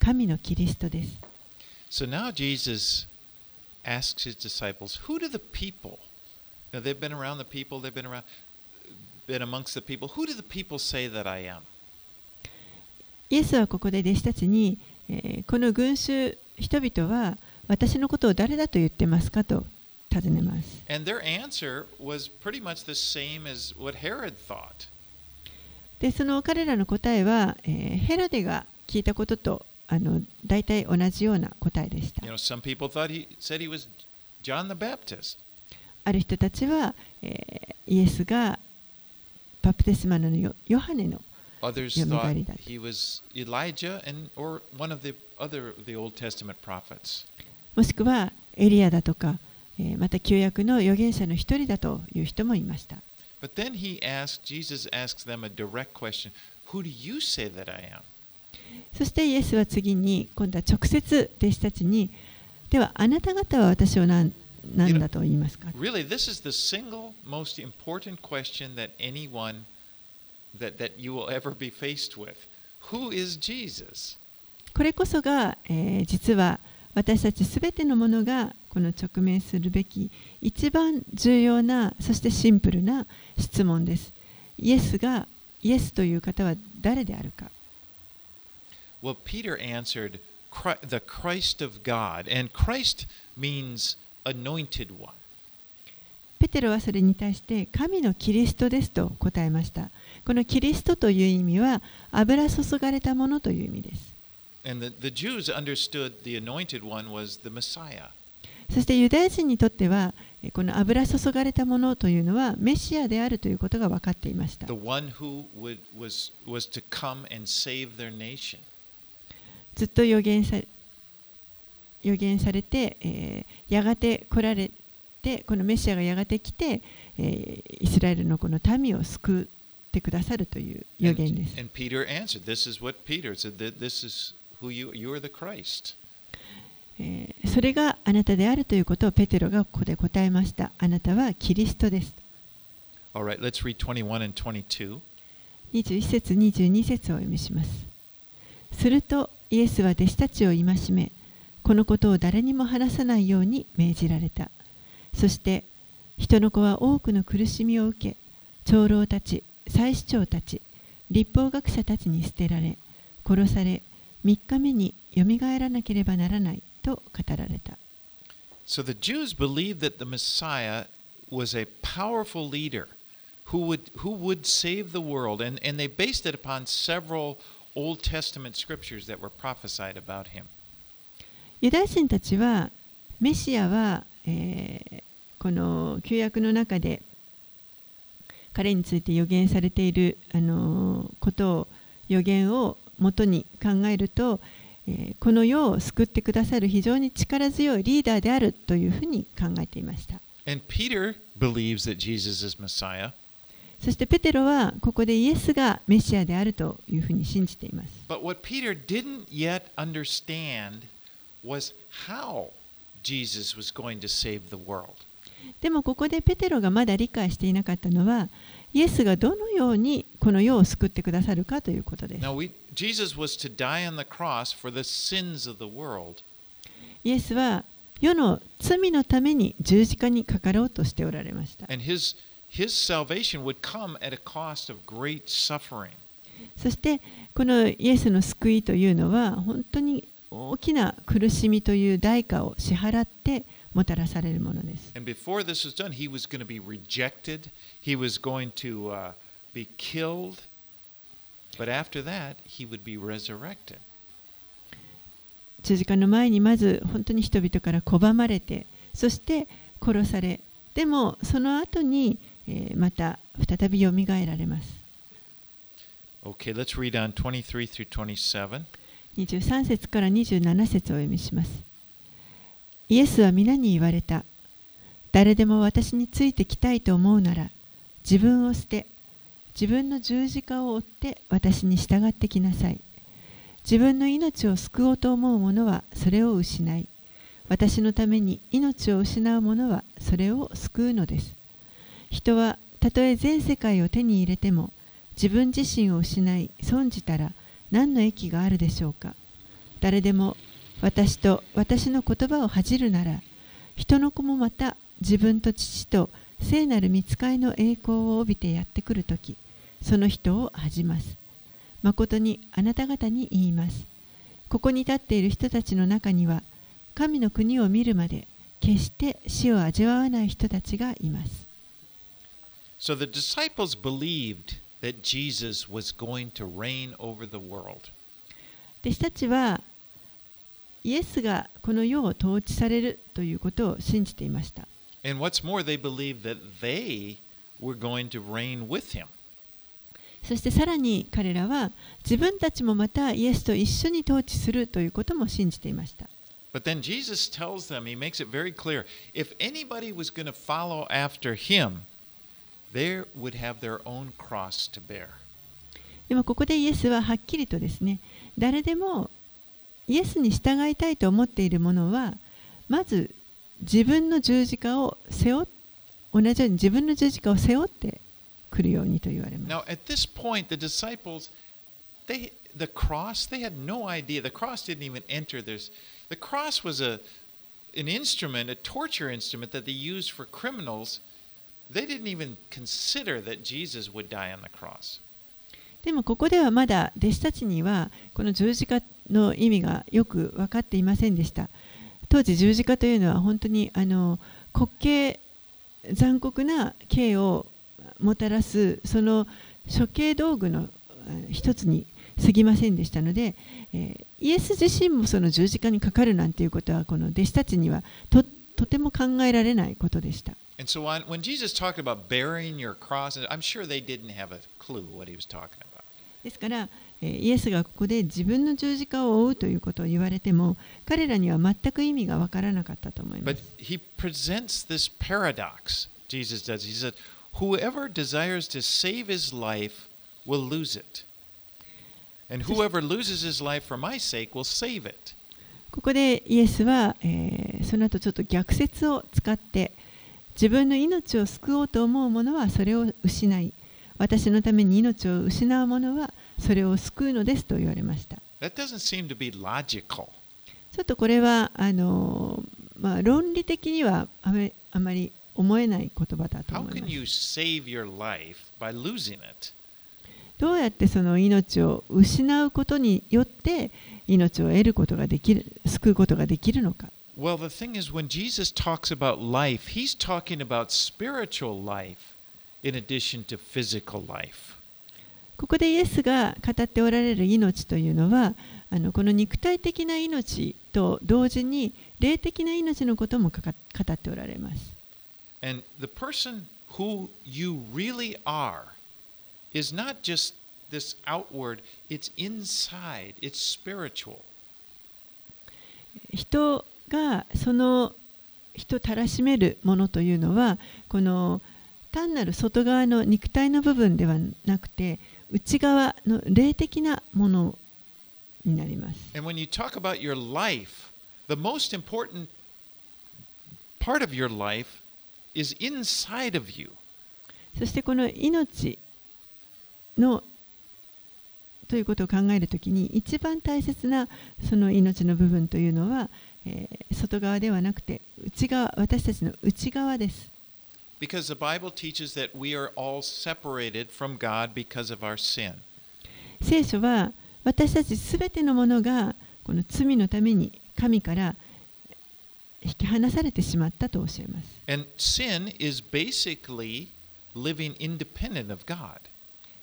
S2: 神のキリストです
S1: So now Jesus asks his disciples, Who do the people? You know, they've been around the people, they've been around been amongst the people. Who do the people say that I am?
S2: イエスはここで弟子たちに、えーこの群衆人々は私のことを誰だと言ってますかと尋ねます
S1: And their answer was pretty much the same as what Herod thought.
S2: でその彼らの答えは、ヘロデが聞いたこととあの大体同じような答えでした。ある人たちは、イエスがバプテスマのヨ,ハネの
S1: Others
S2: もしくはエリアだとか、また旧約の預言者の一人だという人もいました。
S1: But then he asked, Jesus asks them a direct question Who do you say that I am?
S2: そしてイエスは次に今度は直接弟子たちにではあなた方は私を何何だと言いますか
S1: Really, this is the single most important question that anyone that, that you will ever be faced with. Who is Jesus?
S2: これこそが、えー実は私たちすべてのものがこの直面するべき一番重要なそしてシンプルな質問です。イエスがイエスという方は誰であるか
S1: Well, Peter answered, "Chri- The Christ of God. And Christ means anointed one.
S2: ペテロはそれに対して神のキリストですと答えました。このキリストという意味は油注がれたものという意味です。
S1: And the, the Jews understood the anointed one was the Messiah.
S2: そしてユダヤ人にとってはえこの油注がれたものというのはメシアであるということが分かっていました.ずっと予言さ予言されて、えーやがて来られてこのメシアがやがて来て、えーイスラエルのこの民を救ってくださるという予言です
S1: And,。and
S2: えーそれがあなたであるということをペテロがここで答えました。あなたはキリストです。
S1: Right, let's read 21 and 22.
S2: 21節22節をお読みします。するとイエスは弟子たちを戒め、このことを誰にも話さないように命じられた。そして人の子は多くの苦しみを受け、長老たち、祭司長たち、立法学者たちに捨てられ、殺され、3日目によみがえらなければならないと語られた。
S1: So the Jews believed that the Messiah was a powerful leader who would, who would save the world, and, and they based it upon several Old Testament scriptures that were prophesied about him.
S2: ユダヤ人たちはメシアは、えーこの旧約の中で彼について予言されている、あのーことを予言をもとに考えると、えーこの世を救ってくださる非常に力強いリーダーであるというふうに考えていました。そしてペテロはここでイエスがメシアであるというふうに信じています。でもここでペテロがまだ理解していなかったのは、イエスがどのようにこの世を救ってくださるかということです。イエスは世の罪のために十字架にかかろうとしておられました。そしてこのイエスの救いというのは本当に大きな苦しみという代価を支払ってもたらされるものです。十字架の前にまず本当に人々から拒まれて、そして殺され、でもその後にまた再びよられます。
S1: Okay, 23,
S2: 節から27節をお読みします。イエスは皆に言われた。誰でも私についてきたいと思うなら、自分を捨て、自分の十字架を追って私に従ってきなさい。自分の命を救おうと思う者はそれを失い、私のために命を失う者はそれを救うのです。人はたとえ全世界を手に入れても、自分自身を失い損じたら何の益があるでしょうか誰でも私と私の言葉を恥じるなら人の子もまた自分と父と聖なる見つかいの栄光を帯びてやってくるときその人を恥じます。誠にあなた方に言います。ここに立っている人たちの中には神の国を見るまで決して死を味わわない人たちがいます。
S1: So the disciples believed that Jesus was going to reign over the world.
S2: 弟子たちはイエスがこの世を統治されるということを信じていました
S1: And what's more, they believed that they were going to reign with him.
S2: そしてさらに彼らは自分たちもまたイエスと一緒に統治するということも信じていました
S1: But then Jesus tells them, he makes it very clear if anybody was going to follow after him, they would have their own cross to bear.
S2: でもここでイエスははっきりとですね誰でもイエスに従いたいと思っている者はまず自分の十字架を背負っ同じように自分の十字架を背負ってくるようにと言われます
S1: Now, at this point, the disciples, they the cross, they had no idea. The cross didn't even enter this. The cross was a an instrument, a torture instrument that they used for criminals. They didn't even consider that Jesus would die on the cross.
S2: でもここではまだ弟子たちにはこの十字架の意味がよく分かっていませんでした当時十字架というのは本当にあの滑稽残酷な刑をもたらすその処刑道具のえー一つに過ぎませんでしたので、えーイエス自身もその十字架にかかるなんていうことはこの弟子たちにはととても考えられないことでした
S1: And so on, when Jesus talked about bearing your cross, I'm sure they didn't have a clue what he was talking about.
S2: ですから、えーイエスがここで自分の十字架を追うということを言われても彼らには全く意味がわからなかったと思いま
S1: But
S2: す。
S1: he presents this paradox. Jesus does. He said, "Whoever desires to save his life will lose it, and whoever loses his life for my sake will save it."
S2: ここでイエスは、えーその後ちょっと逆説を使って自分の命を救おうと思う者はそれを失い私のために命を失う者はそれを救うのですと言われました。ちょっとこれはあのーまあ、論理的にはあまりあまり思えない言葉だと思います。どうやってその命を失うことによって命を得ることができる救うことができるのか
S1: Well, the thing is, when Jesus talks about life, he's talking about spiritual life in addition to physical life.
S2: ここでイエスが語っておられる命というのはあのこの肉体的な命と同時に霊的な命のこともかか語っておられます。
S1: And the person who you really are is not just this outward, it's inside, it's spiritual.
S2: 人がその人たらしめるものというのはこの単なる外側の肉体の部分ではなくて内側の霊的なものになります。
S1: And when you talk about your life, the most important part of your life is inside of you.
S2: そしてこの命のということを考えるときに一番大切なその命の部分というのは、えー外側ではなくて内側私たちの内側です。
S1: Because the Bible teaches that we are all separated from God because of our sin.
S2: 聖書は私たちすべてのものがこの罪のために神から引き離されてしまったと教えます。
S1: And sin is basically living independent of God.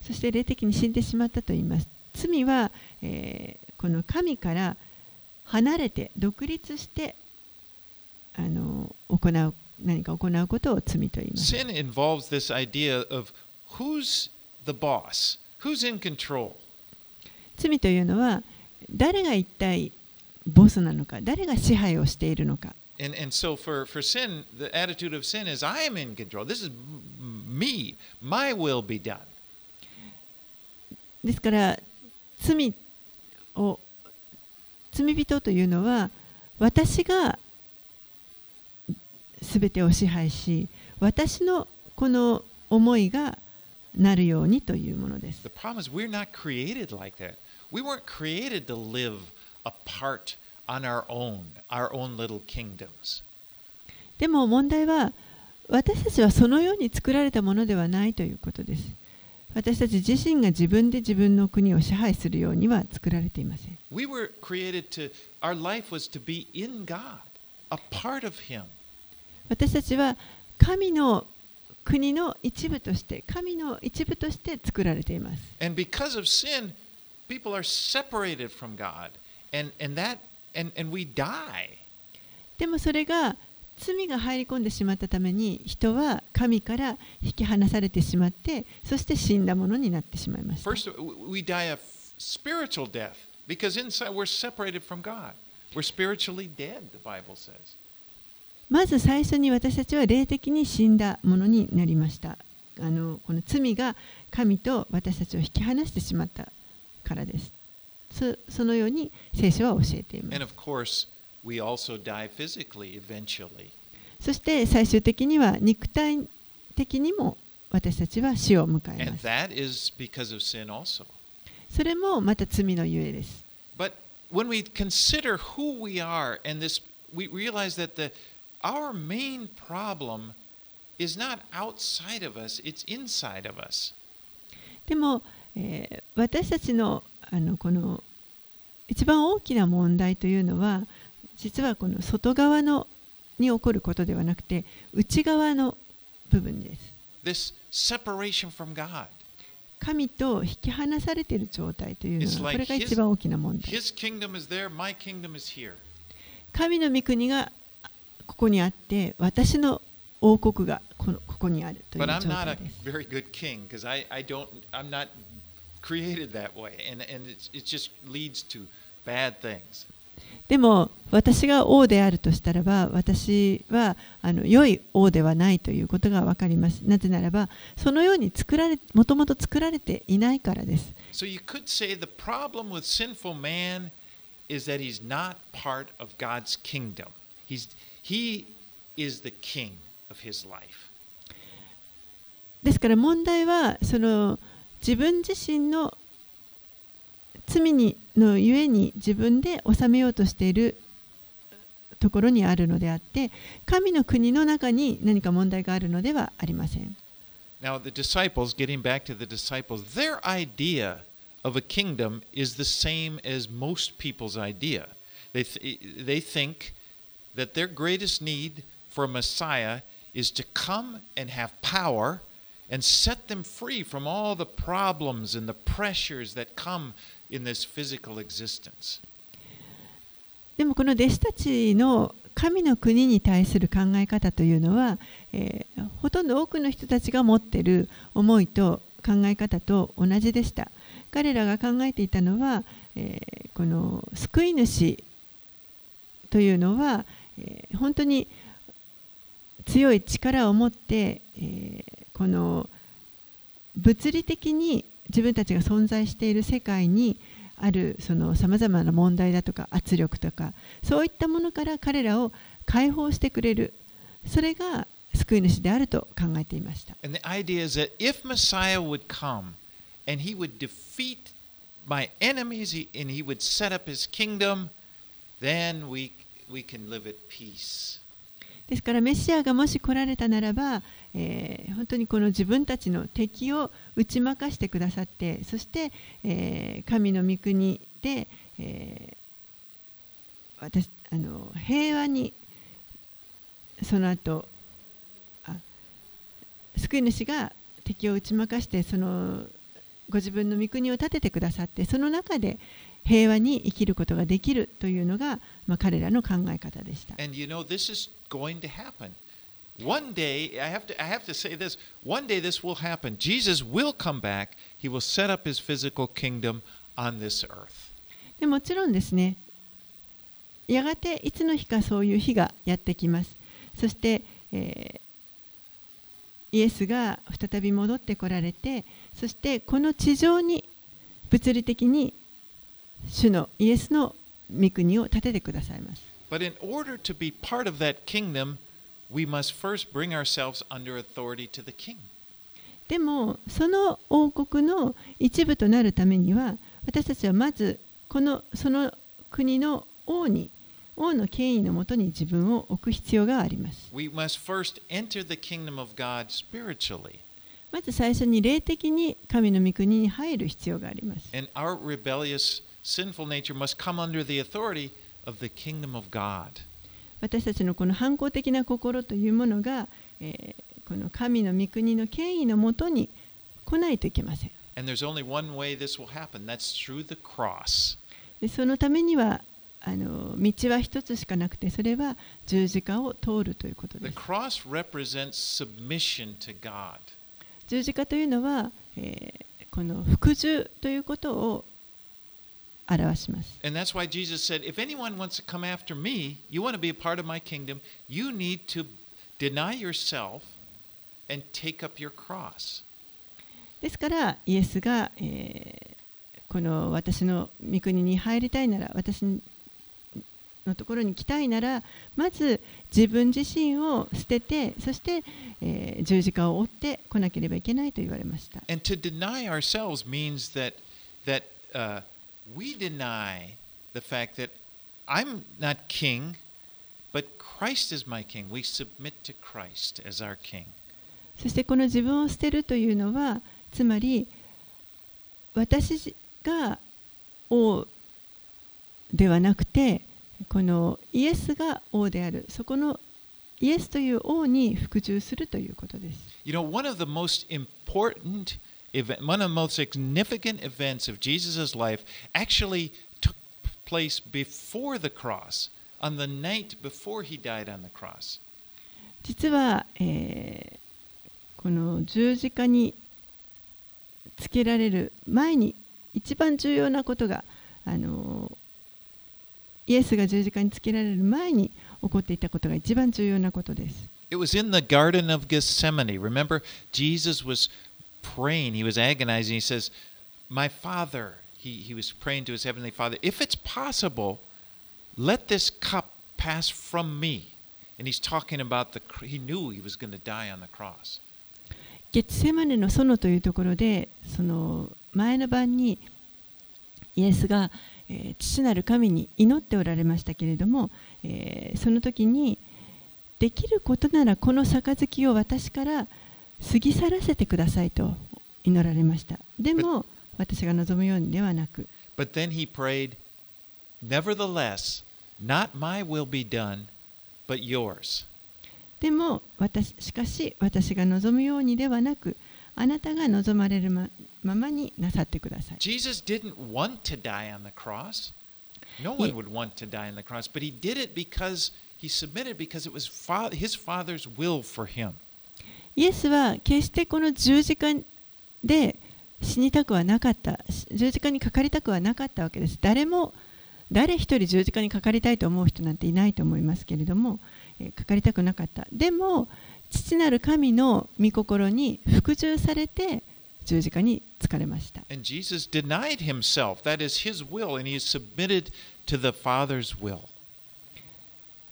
S2: そして霊的に死んでしまったと言います。罪は、えーこの神から離れて独立してあの行う何か行うことを罪と言います。
S1: Sin involves this idea of who's the boss? Who's in control?
S2: 罪というのは誰が一体ボスなのか誰が支配をしているのか
S1: And, and so for, for sin, the attitude of sin is I am in control. This is me. My will be done.
S2: ですから罪を罪人というのは私が全てを支配し私のこの思いがなるようにというものです。
S1: The problem is we're not created like that. We weren't created to live apart on our own, our own little kingdoms.
S2: でも問題は私たちはそのように作られたものではないということです。私たち自身が自分で自分の国を支配するようには作られていません。
S1: We were created to, our life was to be in God, a part of Him.
S2: 私たちは神の国の一部として、神の一部として作られています。でもそれが罪が入り込んでしまったために、人は神から引き離されてしまって、そして死んだものになってしまいま
S1: す。
S2: まず最初に私たちは霊的に死んだものになりました。あのこの罪が神と私たちを引き離してしまったからです。そ,のように聖書は教えています。そして最終的には肉体的にも私たちは死を迎えます。それもまた罪のゆえです。
S1: Our main problem is not outside of us, it's inside of us.
S2: でも、えー、私たちの,あのこの一番大きな問題というのは実はこの外側のに起こることではなくて内側の部分です。神と引き離されている状態というのはこれが一番大きな問題
S1: です。
S2: 神の御国がここにあって、私の王国がこ,のここにあるというで。も、私が王であるとしたらば、私はあの良い王ではないということがわかります。なぜならば、そのように作られもともと作られていないからです。
S1: He is the king of his life.
S2: ですから問題はその自分自身の罪にのゆえに自分で治めようとしているところにあるのであって神の国の中に何か問題があるのではありません。
S1: Now, the disciples, getting back to the disciples, their idea of a kingdom is the same as most people's idea. They, th- they think that their greatest need for Messiah is to come and have power and set them free from all the problems and the pressures that come in this physical existence.
S2: でもこの弟子たちの神の国に対する考え方というのは、えーほとんど多くの人たちが持っている思いと考え方と同じでした。彼らが考えていたのは、えーこの救い主というのは、本当に強い力を持って、えー、この物理的に自分たちが存在している世界にあるさまざまな問題だとか圧力とかそういったものから彼らを解放してくれるそれが救い主であると考えていました。
S1: My enemies, and he would set up his kingdom, then we we can live at peace.
S2: ですからメシアがもし来られたならば、えー本当にこの自分たちの敵を打ち負かしてくださってそして、えー神の御国で、えー私あの平和にその後あ救い主が敵を打ち負かしてそのご自分の御国を立ててくださってその中で平和に生きることができるというのが、まあ、彼らの考え方でした。
S1: And you know, this is going to happen. One day, I have to, I have to say this one day this will happen. Jesus will come back, He will set up His physical kingdom on this earth.
S2: でもちろんですねやがていつの日かそういう日がやってきますそして、えーイエスが再び戻ってこられてそしてこの地上に物理的に主のイエスの御国を建ててくださいます。
S1: But in order to be part
S2: でも、その王国の一部となるためには、私たちはまず、このその国の王に、王の権威のもとに自分を置く必要があります。まず最初に霊的に神の御国に入る必要があります。
S1: sinful ー must come under the authority of the kingdom of God.
S2: 私たちのこの反抗的な心というものが、えー、この神の御国の権威のもとに来ないといけません。
S1: Happen,
S2: そのためにはあの道は一つしかなくてそれは十字架を通るということです。十字架というのは、えー、この服従ということを表します。
S1: And that's why Jesus said, If anyone wants to come after me, you want to be a part of my kingdom, you need to deny yourself and take up your cross.
S2: ですからイエスが、えーこの私の御国に入りたいなら私のところに来たいならまず自分自身を捨ててそして、えー十字架を追ってこなければいけないと言われました。
S1: And to deny ourselves means that, that uh, we deny the fact that I'm not king, but Christ is my king. We submit to Christ as our king.
S2: そしてこの自分を捨てるというのはつまり私が王ではなくてこのイエスが王であるそこのイエスという王に服従するということです。
S1: You know, one of the most important event, one of the most significant events of Jesus' life actually took place before the cross, on the night before he died on the cross.
S2: 実は、えーこの十字架につけられる前に一番重要なことがあのイエスが十字架につけられる前に起こっていたことが一番重要なことです。
S1: It was in the Garden of Gethsemane. Remember, Jesus was praying, he was agonizing. He says, My Father, he, he was praying to his Heavenly Father, if it's possible, let this cup pass from me. And he's talking about the, he knew he was going to die on the cross.
S2: ゲツセマネの園というところでその前の晩にイエスが、えー父なる神に祈っておられましたけれども、えーその時にできることならこの杯を私から過ぎ去らせてくださいと祈られましたでも私が望むようにではなく
S1: But then he prayed, Nevertheless, not my will be done, but yours.
S2: でも私しかし私が望むようにではなくあなたが望まれるまままになさってください
S1: Jesus didn't want to die on the cross. No one would want to die on the cross, but he did it because he submitted because it was his father's will for him.
S2: イエスは決してこの十字架で死にたくはなかったし十字架にかかりたくはなかったわけです誰も誰一人十字架にかかりたいと思う人なんていないと思いますけれども、えーかかりたくなかったでも父なる神の御心に服従されて十字架に疲れました
S1: And Jesus denied himself. That is his will, and he submitted to the Father's will.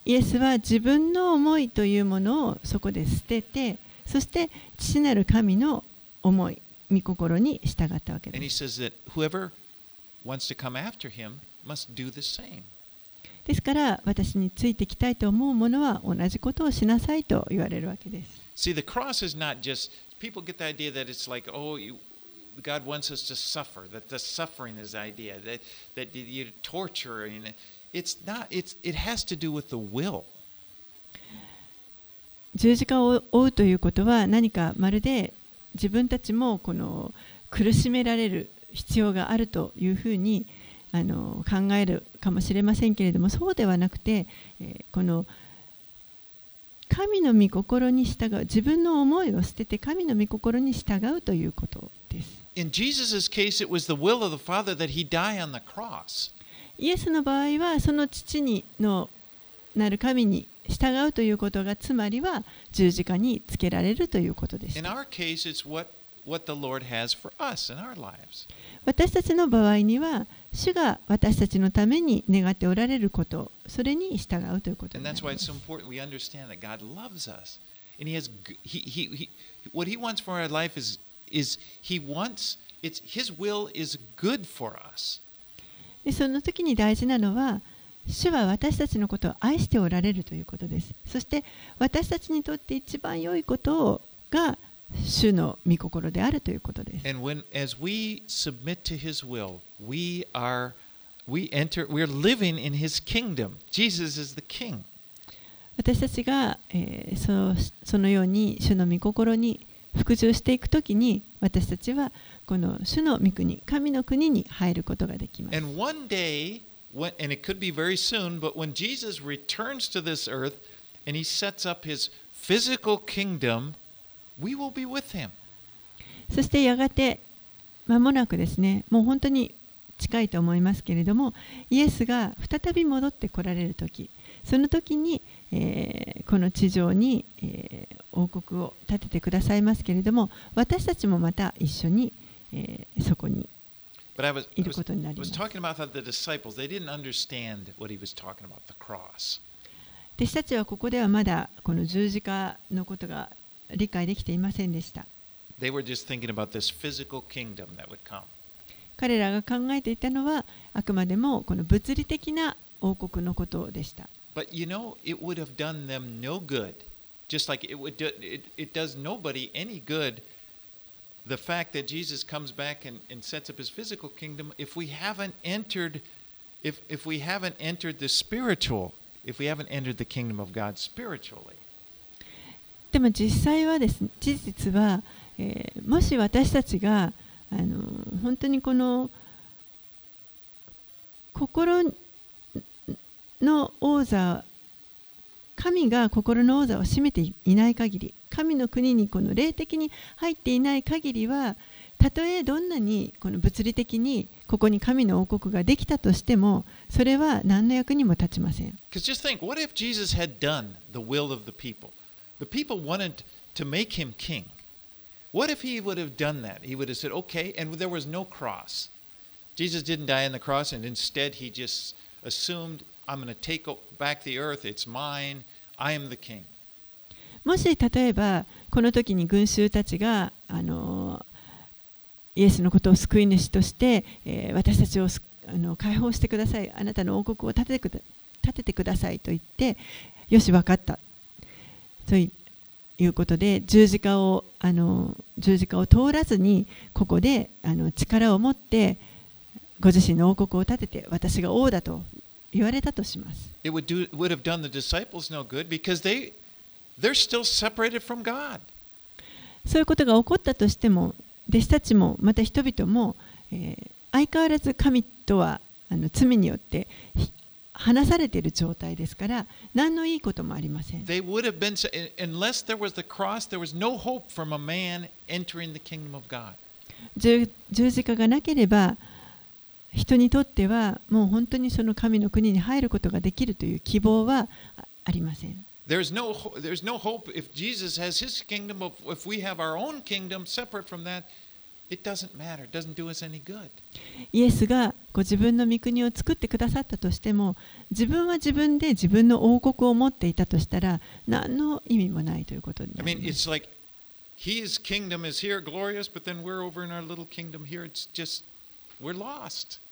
S2: イエスは自分の思いというものをそこで捨ててそして父なる神の思い御心に従ったわけです.ですから私についてきたいと思う者は同じことをしなさいと言われるわけです。
S1: See, the cross is not just, people get the idea that it's like, oh, you, God wants us to suffer, that the suffering is the idea, that, that you torture. And it's not, it's, it has to do with the will.
S2: 十字架を追うということは何かまるで自分たちもこの苦しめられる必要があるというふうにあの考えるかもしれませんけれどもそうではなくて、えーこの神の御心に従う自分の思いを捨てて神の御心に従うということです。
S1: In Jesus' case, it was the will of the Father that he die on the cross.
S2: イエスの場合はその父にのなる神に従うということがつまりは十字架につけられるということで
S1: す。
S2: 私たちの場合には、主が私たちのために願っておられること、それに従うということで。その時に大事なのは、主は私たちのことを愛しておられるということですそして私たちにとって一番良いことが主の御心であるということです
S1: And when as we submit to his will, we are we enter we're living in his kingdom. Jesus is the king.
S2: 私たちが、えーそそのように主の御心に服従していくときに私たちはこの主の御国神の国に入ることができます
S1: And one day, when, and it could be very soon, but when Jesus returns to this earth and he sets up his physical kingdom, we will be with him.
S2: そしてやがて間もなくですねもう本当に近いと思いますけれどもイエスが再び戻ってこられる時その時に、えーこの地上に、えー王国を建ててくださいますけれども私たちもまた一緒に、えーそこに私。たちはここではまだこの十字架のことが理解できていませんでした。彼らが考えていたのはあくまでもこの物理的な王国のことでした。
S1: The fact that Jesus comes back and, and sets up his physical kingdom if we haven't entered if if we haven't entered the spiritual, if we haven't entered the kingdom of God spiritually.
S2: でも実際はですね事実は、えーもし私たちがあの本当にこの心の王座神が心の王座を占めていない限り神の国にこの霊的に入っていない限りはたとえどんなにこの物理的にここに神の王国ができたとしてもそれは何の役にも立ちません。
S1: Just think, what if Jesus had done the will of the people? The people wanted to make him king. What if he would have done that? He would have said, okay, and there was no cross. Jesus didn't die on the cross, and instead he just assumed, I'm going to take
S2: もし例えばこの時に群衆たちがあのイエスのことを救い主として、えー私たちをあの解放してくださいあなたの王国を建ててくだ建ててくださいと言ってよし分かった。ということで十字架をあの十字架を通らずにここであの力を持ってご自身の王国を建てて私が王だと言われたとします。そういうことが起こったとしても、弟子たちも、また人々も、え、相変わらず神とはあの罪によって話されている状態ですから、何のいいこともありません。十字架がなければ、人にとってはもう本当にその神の国に入ることができるという希望はありません。イエスがご自分の御国を作ってくださったとしても自分は自分で自分の王国を持っていたとしたら何の意味もないということにす。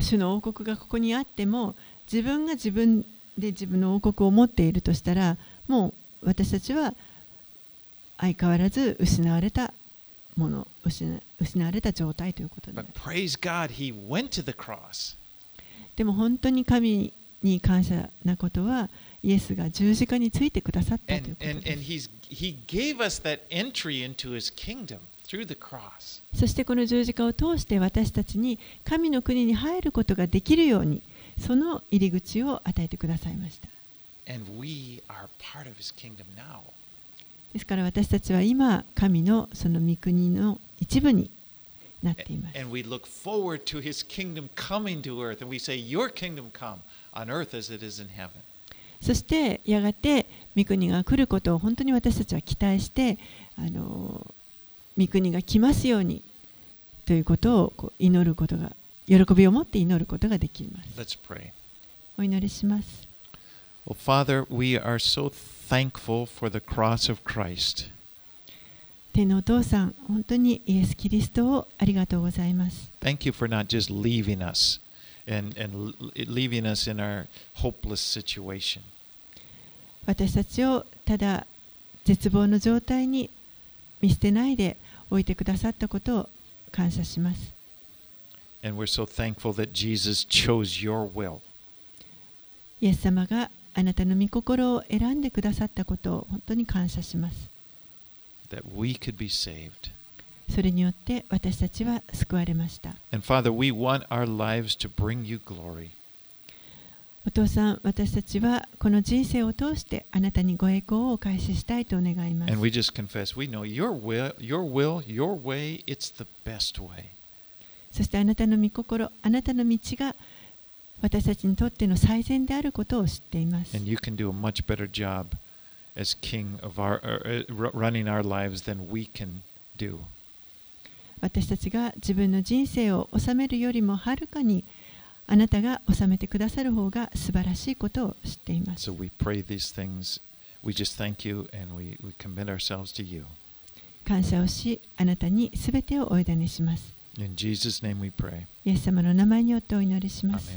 S2: 主の王国がここにあっても自分が自分で自分の王国を持っているとしたらもう私たちは相変わらず失われたもの失失われた状態ということにな
S1: But
S2: る
S1: praise God, he went to the cross.
S2: でも本当に神に感謝なことはイエスが十字架についてくださったということ
S1: and,
S2: ですそしてこの十字架を通して私たちに神の国に入ることができるようにその入り口を与えてくださいました。ですから私たちは今神のその御国の一部になっています。そしてやがて三国が来ることを本当に私たちは期待してあの、御国が来ますようにということをこう祈ることが喜びを持って祈ることができます
S1: Let's pray.
S2: お祈りします
S1: Well, Father, we are so thankful for the cross of Christ.
S2: 天のお父さん本当にイエス・キリストをありがとうございます
S1: Thank you for not just leaving us and, and leaving us in our hopeless situation.
S2: 私たちをただ絶望の状態に見捨てないで置いてくださったことを感謝します。イエス様があなたの御心を選んでくださったことを本当に感謝します。それによって私たちは救われました。
S1: And Father, we want our lives to bring you glory.
S2: お父さん、私たちはこの人生を通してあなたにご栄光をお返ししたいと願います。そしてあなたの御心、あなたの道が私たちにとっての最善であることを知っています。私たちが自分の人生を治めるよりもはるかにあなたが治めてくださる方が素晴らしいことを知っています。感謝をし、あなたにすべてをお委ねします。イエス様の名前によってお祈りします。